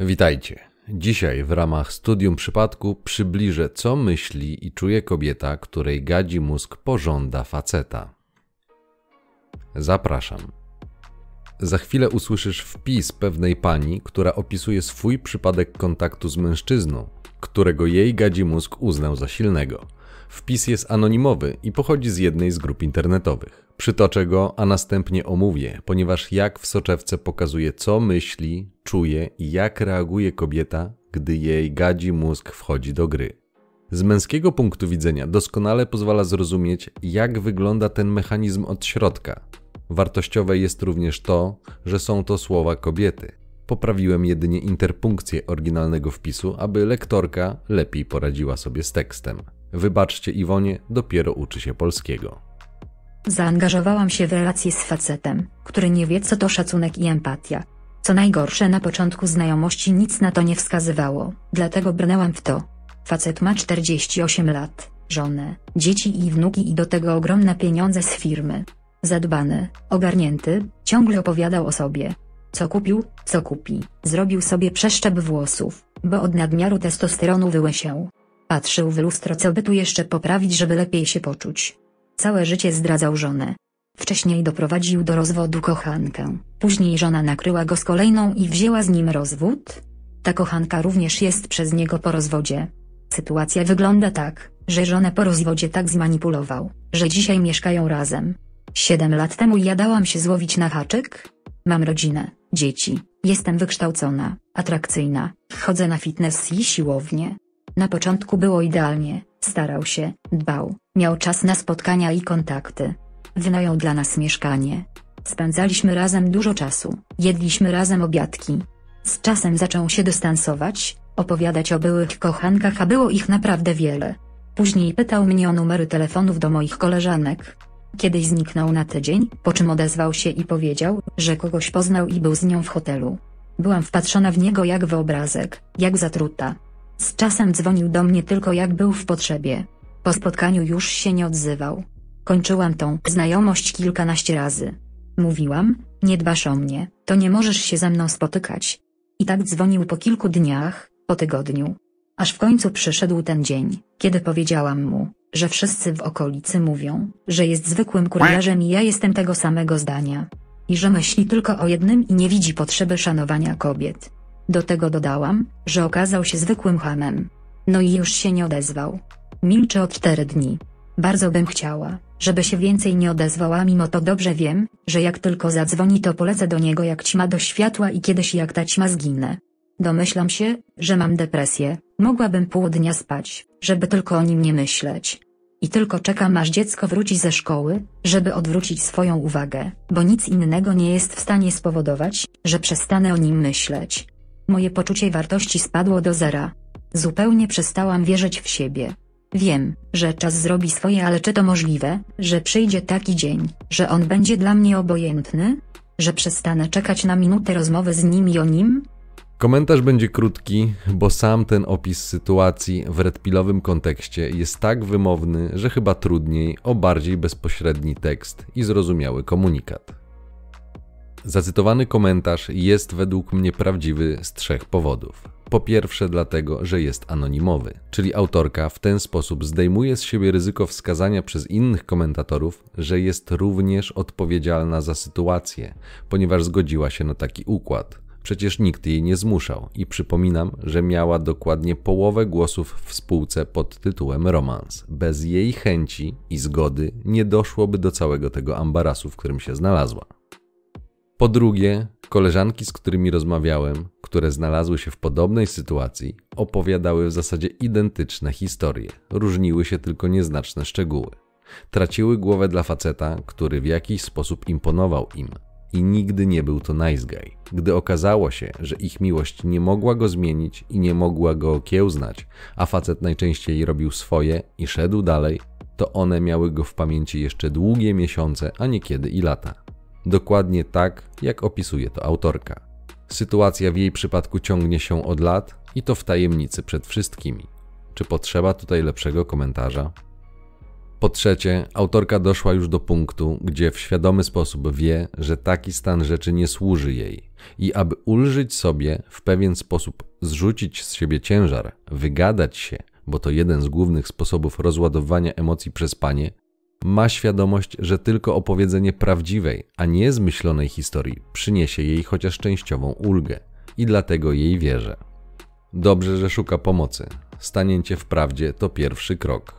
Witajcie. Dzisiaj w ramach studium przypadku przybliżę, co myśli i czuje kobieta, której gadzi mózg pożąda faceta. Zapraszam. Za chwilę usłyszysz wpis pewnej pani, która opisuje swój przypadek kontaktu z mężczyzną, którego jej gadzi mózg uznał za silnego. Wpis jest anonimowy i pochodzi z jednej z grup internetowych. Przytoczę go, a następnie omówię, ponieważ jak w soczewce pokazuje, co myśli, czuje i jak reaguje kobieta, gdy jej gadzi mózg wchodzi do gry. Z męskiego punktu widzenia doskonale pozwala zrozumieć, jak wygląda ten mechanizm od środka. Wartościowe jest również to, że są to słowa kobiety. Poprawiłem jedynie interpunkcję oryginalnego wpisu, aby lektorka lepiej poradziła sobie z tekstem. Wybaczcie Iwonie, dopiero uczy się polskiego. Zaangażowałam się w relację z facetem, który nie wie co to szacunek i empatia. Co najgorsze na początku znajomości nic na to nie wskazywało, dlatego brnęłam w to. Facet ma 48 lat, żonę, dzieci i wnuki i do tego ogromne pieniądze z firmy. Zadbany, ogarnięty, ciągle opowiadał o sobie. Co kupił, co kupi, zrobił sobie przeszczep włosów, bo od nadmiaru testosteronu wyłysiał. Patrzył w lustro co by tu jeszcze poprawić żeby lepiej się poczuć. Całe życie zdradzał żonę. Wcześniej doprowadził do rozwodu kochankę, później żona nakryła go z kolejną i wzięła z nim rozwód. Ta kochanka również jest przez niego po rozwodzie. Sytuacja wygląda tak, że żonę po rozwodzie tak zmanipulował, że dzisiaj mieszkają razem. Siedem lat temu ja dałam się złowić na haczyk. Mam rodzinę, dzieci, jestem wykształcona, atrakcyjna, chodzę na fitness i siłownię. Na początku było idealnie, starał się, dbał, miał czas na spotkania i kontakty. Wynajął dla nas mieszkanie. Spędzaliśmy razem dużo czasu, jedliśmy razem obiadki. Z czasem zaczął się dystansować, opowiadać o byłych kochankach, a było ich naprawdę wiele. Później pytał mnie o numery telefonów do moich koleżanek. Kiedyś zniknął na tydzień, po czym odezwał się i powiedział, że kogoś poznał i był z nią w hotelu. Byłam wpatrzona w niego jak w obrazek, jak zatruta. Z czasem dzwonił do mnie tylko jak był w potrzebie. Po spotkaniu już się nie odzywał. Kończyłam tą znajomość kilkanaście razy. Mówiłam, nie dbasz o mnie, to nie możesz się ze mną spotykać. I tak dzwonił po kilku dniach, po tygodniu. Aż w końcu przyszedł ten dzień, kiedy powiedziałam mu, że wszyscy w okolicy mówią, że jest zwykłym kurierzem i ja jestem tego samego zdania. I że myśli tylko o jednym i nie widzi potrzeby szanowania kobiet. Do tego dodałam, że okazał się zwykłym hamem. No i już się nie odezwał. Milczy od cztery dni. Bardzo bym chciała, żeby się więcej nie odezwała mimo to dobrze wiem, że jak tylko zadzwoni to polecę do niego jak ćma do światła i kiedyś jak ta ćma zginę. Domyślam się, że mam depresję, mogłabym pół dnia spać, żeby tylko o nim nie myśleć. I tylko czekam aż dziecko wróci ze szkoły, żeby odwrócić swoją uwagę, bo nic innego nie jest w stanie spowodować, że przestanę o nim myśleć. Moje poczucie wartości spadło do zera. Zupełnie przestałam wierzyć w siebie. Wiem, że czas zrobi swoje, ale czy to możliwe, że przyjdzie taki dzień, że on będzie dla mnie obojętny? Że przestanę czekać na minutę rozmowy z nim i o nim? Komentarz będzie krótki, bo sam ten opis sytuacji w redpilowym kontekście jest tak wymowny, że chyba trudniej o bardziej bezpośredni tekst i zrozumiały komunikat. Zacytowany komentarz jest według mnie prawdziwy z trzech powodów. Po pierwsze, dlatego, że jest anonimowy, czyli autorka w ten sposób zdejmuje z siebie ryzyko wskazania przez innych komentatorów, że jest również odpowiedzialna za sytuację, ponieważ zgodziła się na taki układ. Przecież nikt jej nie zmuszał i przypominam, że miała dokładnie połowę głosów w spółce pod tytułem Romans. Bez jej chęci i zgody nie doszłoby do całego tego ambarasu, w którym się znalazła. Po drugie, koleżanki, z którymi rozmawiałem, które znalazły się w podobnej sytuacji, opowiadały w zasadzie identyczne historie, różniły się tylko nieznaczne szczegóły. Traciły głowę dla faceta, który w jakiś sposób imponował im. I nigdy nie był to nice guy. Gdy okazało się, że ich miłość nie mogła go zmienić i nie mogła go okiełznać, a facet najczęściej robił swoje i szedł dalej, to one miały go w pamięci jeszcze długie miesiące, a niekiedy i lata. Dokładnie tak, jak opisuje to autorka. Sytuacja w jej przypadku ciągnie się od lat i to w tajemnicy przed wszystkimi. Czy potrzeba tutaj lepszego komentarza? Po trzecie, autorka doszła już do punktu, gdzie w świadomy sposób wie, że taki stan rzeczy nie służy jej i aby ulżyć sobie, w pewien sposób zrzucić z siebie ciężar, wygadać się, bo to jeden z głównych sposobów rozładowania emocji przez panie, ma świadomość, że tylko opowiedzenie prawdziwej, a nie zmyślonej historii przyniesie jej chociaż częściową ulgę i dlatego jej wierzę. Dobrze, że szuka pomocy. Stanięcie w prawdzie to pierwszy krok.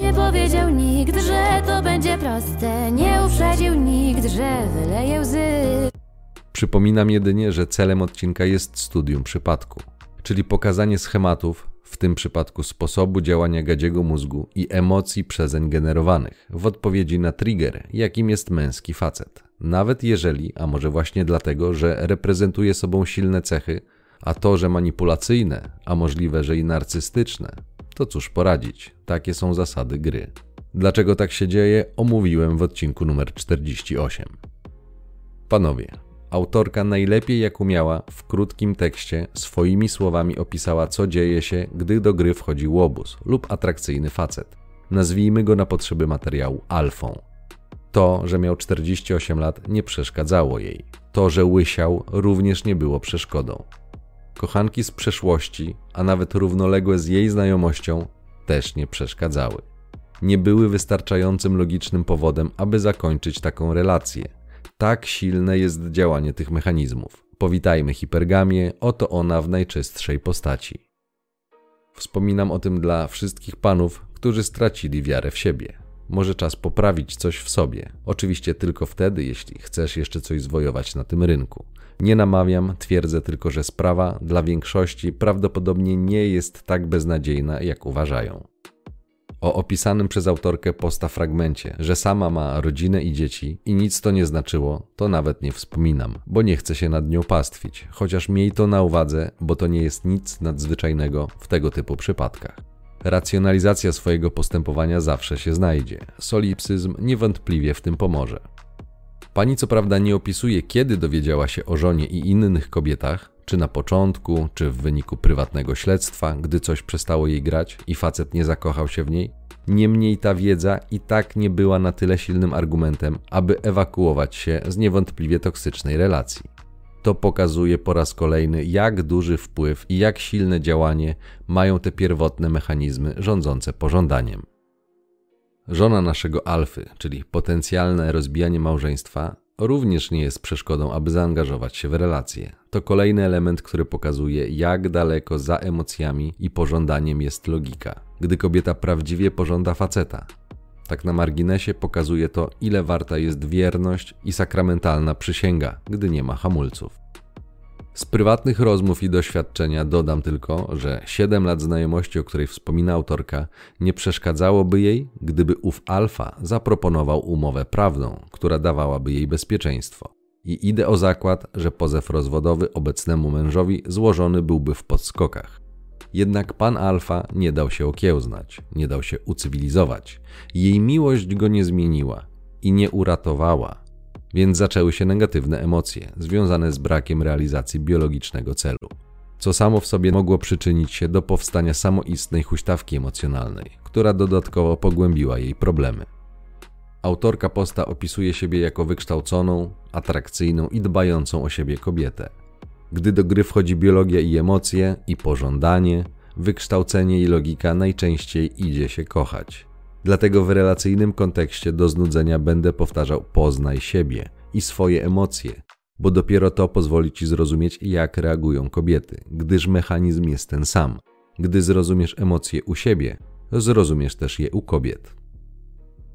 Nie powiedział nikt, że to będzie proste. Nie uprzedził nikt, że wyleje łzy. Przypominam jedynie, że celem odcinka jest studium przypadku, czyli pokazanie schematów, w tym przypadku sposobu działania gadziego mózgu i emocji przezeń generowanych, w odpowiedzi na trigger, jakim jest męski facet. Nawet jeżeli, a może właśnie dlatego, że reprezentuje sobą silne cechy, a to, że manipulacyjne, a możliwe, że i narcystyczne, to cóż poradzić, takie są zasady gry. Dlaczego tak się dzieje, omówiłem w odcinku numer 48. Panowie, autorka najlepiej jak umiała w krótkim tekście swoimi słowami opisała, co dzieje się, gdy do gry wchodzi łobuz lub atrakcyjny facet. Nazwijmy go na potrzeby materiału alfą. To, że miał 48 lat, nie przeszkadzało jej. To, że łysiał, również nie było przeszkodą. Kochanki z przeszłości, a nawet równoległe z jej znajomością, też nie przeszkadzały. Nie były wystarczającym logicznym powodem, aby zakończyć taką relację. Tak silne jest działanie tych mechanizmów. Powitajmy hipergamię, oto ona w najczystszej postaci. Wspominam o tym dla wszystkich panów, którzy stracili wiarę w siebie. Może czas poprawić coś w sobie. Oczywiście tylko wtedy, jeśli chcesz jeszcze coś zwojować na tym rynku. Nie namawiam, twierdzę tylko, że sprawa dla większości prawdopodobnie nie jest tak beznadziejna, jak uważają. O opisanym przez autorkę posta fragmencie, że sama ma rodzinę i dzieci i nic to nie znaczyło, to nawet nie wspominam, bo nie chcę się nad nią pastwić, chociaż miej to na uwadze, bo to nie jest nic nadzwyczajnego w tego typu przypadkach. Racjonalizacja swojego postępowania zawsze się znajdzie. Solipsyzm niewątpliwie w tym pomoże. Pani co prawda nie opisuje, kiedy dowiedziała się o żonie i innych kobietach, czy na początku, czy w wyniku prywatnego śledztwa, gdy coś przestało jej grać i facet nie zakochał się w niej. Niemniej ta wiedza i tak nie była na tyle silnym argumentem, aby ewakuować się z niewątpliwie toksycznej relacji. To pokazuje po raz kolejny, jak duży wpływ i jak silne działanie mają te pierwotne mechanizmy rządzące pożądaniem. Żona naszego alfy, czyli potencjalne rozbijanie małżeństwa, również nie jest przeszkodą, aby zaangażować się w relacje. To kolejny element, który pokazuje, jak daleko za emocjami i pożądaniem jest logika, gdy kobieta prawdziwie pożąda faceta. Tak na marginesie pokazuje to, ile warta jest wierność i sakramentalna przysięga, gdy nie ma hamulców. Z prywatnych rozmów i doświadczenia dodam tylko, że 7 lat znajomości, o której wspomina autorka, nie przeszkadzałoby jej, gdyby ów alfa zaproponował umowę prawną, która dawałaby jej bezpieczeństwo. I idę o zakład, że pozew rozwodowy obecnemu mężowi złożony byłby w podskokach. Jednak pan Alfa nie dał się okiełznać, nie dał się ucywilizować. Jej miłość go nie zmieniła i nie uratowała, więc zaczęły się negatywne emocje związane z brakiem realizacji biologicznego celu, co samo w sobie mogło przyczynić się do powstania samoistnej huśtawki emocjonalnej, która dodatkowo pogłębiła jej problemy. Autorka posta opisuje siebie jako wykształconą, atrakcyjną i dbającą o siebie kobietę. Gdy do gry wchodzi biologia i emocje, i pożądanie, wykształcenie i logika najczęściej idzie się kochać. Dlatego w relacyjnym kontekście do znudzenia będę powtarzał poznaj siebie i swoje emocje, bo dopiero to pozwoli ci zrozumieć, jak reagują kobiety, gdyż mechanizm jest ten sam. Gdy zrozumiesz emocje u siebie, zrozumiesz też je u kobiet.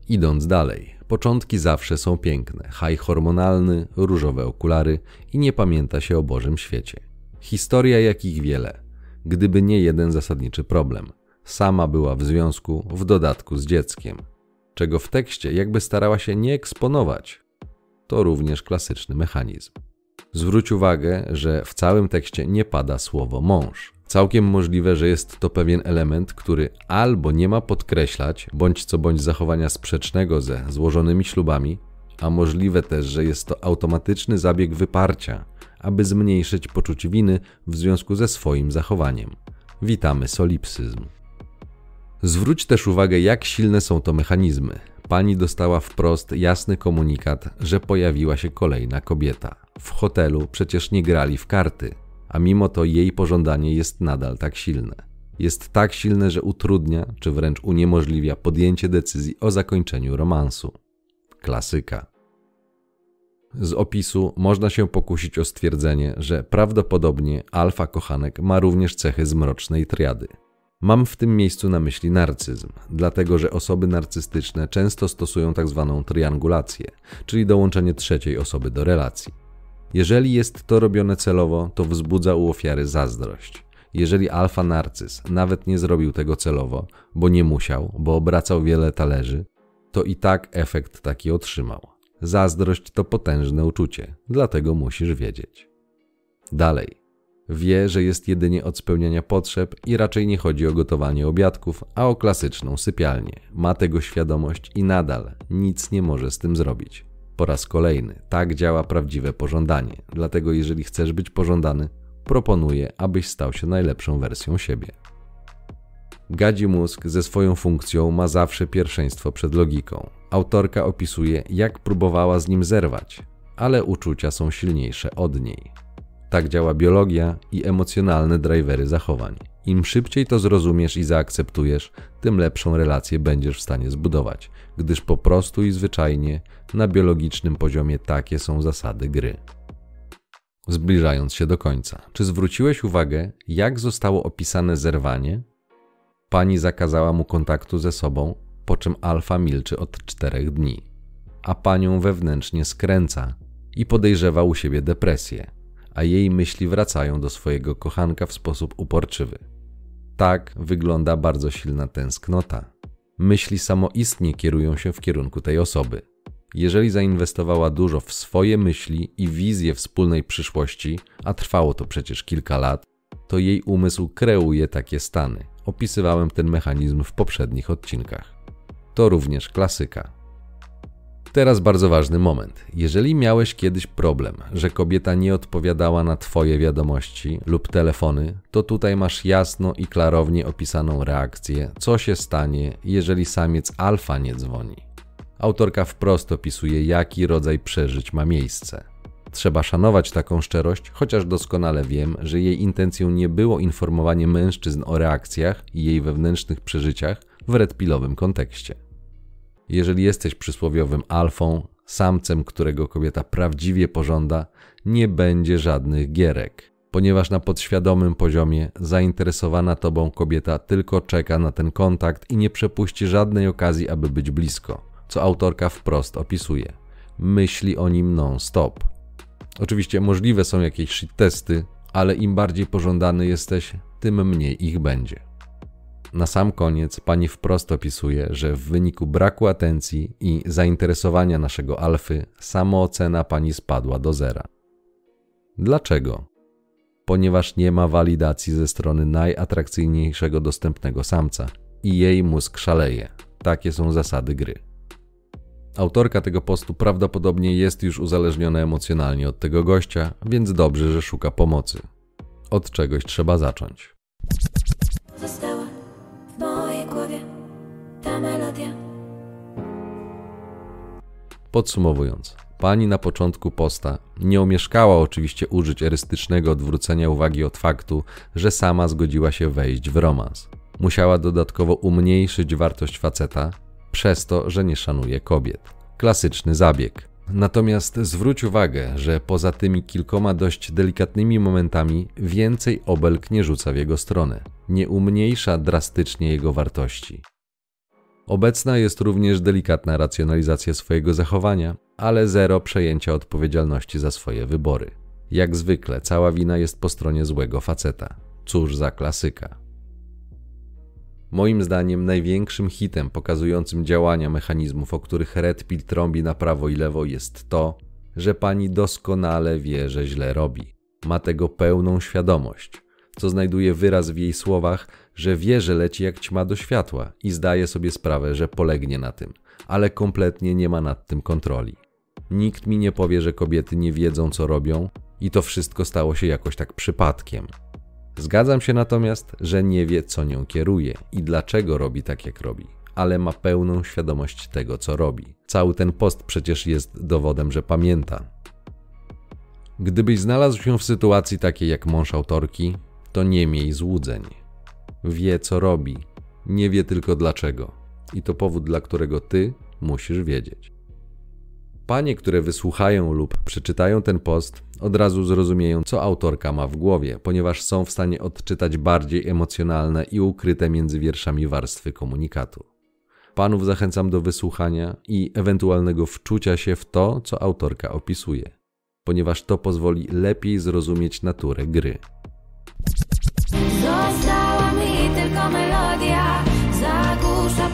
Idąc dalej, początki zawsze są piękne, haj hormonalny, różowe okulary i nie pamięta się o Bożym świecie. Historia jakich wiele, gdyby nie jeden zasadniczy problem – Sama była w związku, w dodatku z dzieckiem, czego w tekście jakby starała się nie eksponować. To również klasyczny mechanizm. Zwróć uwagę, że w całym tekście nie pada słowo mąż. Całkiem możliwe, że jest to pewien element, który albo nie ma podkreślać, bądź co bądź zachowania sprzecznego ze złożonymi ślubami, a możliwe też, że jest to automatyczny zabieg wyparcia, aby zmniejszyć poczucie winy w związku ze swoim zachowaniem. Witamy solipsyzm. Zwróć też uwagę, jak silne są to mechanizmy. Pani dostała wprost jasny komunikat, że pojawiła się kolejna kobieta. W hotelu przecież nie grali w karty, a mimo to jej pożądanie jest nadal tak silne. Jest tak silne, że utrudnia, czy wręcz uniemożliwia podjęcie decyzji o zakończeniu romansu. Klasyka. Z opisu można się pokusić o stwierdzenie, że prawdopodobnie alfa kochanek ma również cechy zmrocznej triady. Mam w tym miejscu na myśli narcyzm, dlatego że osoby narcystyczne często stosują tzw. Tak triangulację, czyli dołączenie trzeciej osoby do relacji. Jeżeli jest to robione celowo, to wzbudza u ofiary zazdrość. Jeżeli alfa narcyz nawet nie zrobił tego celowo, bo nie musiał, bo obracał wiele talerzy, to i tak efekt taki otrzymał. Zazdrość to potężne uczucie, dlatego musisz wiedzieć. Dalej. Wie, że jest jedynie od spełniania potrzeb i raczej nie chodzi o gotowanie obiadków, a o klasyczną sypialnię. Ma tego świadomość i nadal nic nie może z tym zrobić. Po raz kolejny, tak działa prawdziwe pożądanie. Dlatego, jeżeli chcesz być pożądany, proponuję, abyś stał się najlepszą wersją siebie. Gadzi mózg ze swoją funkcją ma zawsze pierwszeństwo przed logiką. Autorka opisuje, jak próbowała z nim zerwać, ale uczucia są silniejsze od niej. Tak działa biologia i emocjonalne drivery zachowań. Im szybciej to zrozumiesz i zaakceptujesz, tym lepszą relację będziesz w stanie zbudować, gdyż po prostu i zwyczajnie na biologicznym poziomie takie są zasady gry. Zbliżając się do końca, czy zwróciłeś uwagę, jak zostało opisane zerwanie? Pani zakazała mu kontaktu ze sobą, po czym alfa milczy od czterech dni, a panią wewnętrznie skręca i podejrzewa u siebie depresję a jej myśli wracają do swojego kochanka w sposób uporczywy. Tak wygląda bardzo silna tęsknota. Myśli samoistnie kierują się w kierunku tej osoby. Jeżeli zainwestowała dużo w swoje myśli i wizję wspólnej przyszłości, a trwało to przecież kilka lat, to jej umysł kreuje takie stany. Opisywałem ten mechanizm w poprzednich odcinkach. To również klasyka. Teraz bardzo ważny moment. Jeżeli miałeś kiedyś problem, że kobieta nie odpowiadała na Twoje wiadomości lub telefony, to tutaj masz jasno i klarownie opisaną reakcję, co się stanie, jeżeli samiec alfa nie dzwoni. Autorka wprost opisuje, jaki rodzaj przeżyć ma miejsce. Trzeba szanować taką szczerość, chociaż doskonale wiem, że jej intencją nie było informowanie mężczyzn o reakcjach i jej wewnętrznych przeżyciach w redpilowym kontekście. Jeżeli jesteś przysłowiowym alfą, samcem, którego kobieta prawdziwie pożąda, nie będzie żadnych gierek, ponieważ na podświadomym poziomie zainteresowana tobą kobieta tylko czeka na ten kontakt i nie przepuści żadnej okazji, aby być blisko, co autorka wprost opisuje. Myśli o nim non-stop. Oczywiście możliwe są jakieś shit testy, ale im bardziej pożądany jesteś, tym mniej ich będzie. Na sam koniec pani wprost opisuje, że w wyniku braku atencji i zainteresowania naszego alfy samoocena pani spadła do zera. Dlaczego? Ponieważ nie ma walidacji ze strony najatrakcyjniejszego dostępnego samca i jej mózg szaleje. Takie są zasady gry. Autorka tego postu prawdopodobnie jest już uzależniona emocjonalnie od tego gościa, więc dobrze, że szuka pomocy. Od czegoś trzeba zacząć. Podsumowując, pani na początku posta nie omieszkała oczywiście użyć erystycznego odwrócenia uwagi od faktu, że sama zgodziła się wejść w romans. Musiała dodatkowo umniejszyć wartość faceta przez to, że nie szanuje kobiet. Klasyczny zabieg. Natomiast zwróć uwagę, że poza tymi kilkoma dość delikatnymi momentami więcej obelg nie rzuca w jego stronę, nie umniejsza drastycznie jego wartości. Obecna jest również delikatna racjonalizacja swojego zachowania, ale zero przejęcia odpowiedzialności za swoje wybory. Jak zwykle, cała wina jest po stronie złego faceta. Cóż za klasyka. Moim zdaniem największym hitem pokazującym działania mechanizmów, o których Red Pill trąbi na prawo i lewo jest to, że pani doskonale wie, że źle robi. Ma tego pełną świadomość, co znajduje wyraz w jej słowach, że wie, że leci jak ćma do światła i zdaje sobie sprawę, że polegnie na tym, ale kompletnie nie ma nad tym kontroli. Nikt mi nie powie, że kobiety nie wiedzą, co robią i to wszystko stało się jakoś tak przypadkiem. Zgadzam się natomiast, że nie wie, co nią kieruje i dlaczego robi tak, jak robi, ale ma pełną świadomość tego, co robi. Cały ten post przecież jest dowodem, że pamięta. Gdybyś znalazł się w sytuacji takiej jak mąż autorki, to nie miej złudzeń. Wie, co robi, nie wie tylko dlaczego. I to powód, dla którego ty musisz wiedzieć. Panie, które wysłuchają lub przeczytają ten post, od razu zrozumieją, co autorka ma w głowie, ponieważ są w stanie odczytać bardziej emocjonalne i ukryte między wierszami warstwy komunikatu. Panów zachęcam do wysłuchania i ewentualnego wczucia się w to, co autorka opisuje, ponieważ to pozwoli lepiej zrozumieć naturę gry.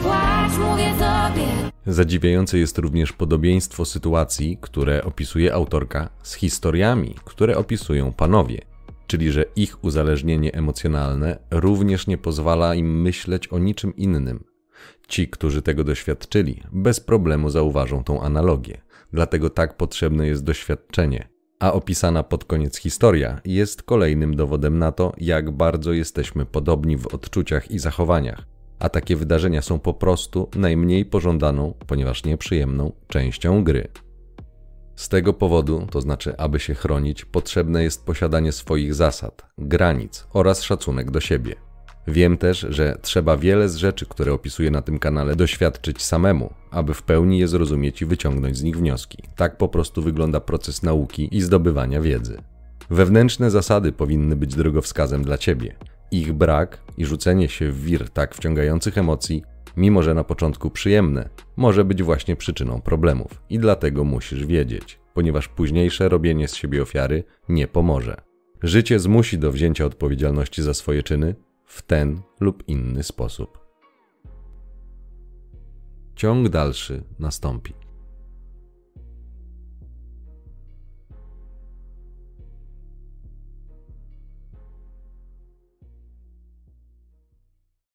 Płacz, mówię tobie Zadziwiające jest również podobieństwo sytuacji, które opisuje autorka, z historiami, które opisują panowie, czyli że ich uzależnienie emocjonalne również nie pozwala im myśleć o niczym innym. Ci, którzy tego doświadczyli, bez problemu zauważą tą analogię, dlatego tak potrzebne jest doświadczenie. A opisana pod koniec historia jest kolejnym dowodem na to, jak bardzo jesteśmy podobni w odczuciach i zachowaniach a takie wydarzenia są po prostu najmniej pożądaną, ponieważ nieprzyjemną, częścią gry. Z tego powodu, to znaczy, aby się chronić, potrzebne jest posiadanie swoich zasad, granic oraz szacunek do siebie. Wiem też, że trzeba wiele z rzeczy, które opisuję na tym kanale, doświadczyć samemu, aby w pełni je zrozumieć i wyciągnąć z nich wnioski. Tak po prostu wygląda proces nauki i zdobywania wiedzy. Wewnętrzne zasady powinny być drogowskazem dla ciebie. Ich brak i rzucenie się w wir tak wciągających emocji, mimo że na początku przyjemne, może być właśnie przyczyną problemów i dlatego musisz wiedzieć, ponieważ późniejsze robienie z siebie ofiary nie pomoże. Życie zmusi do wzięcia odpowiedzialności za swoje czyny w ten lub inny sposób. Ciąg dalszy nastąpi.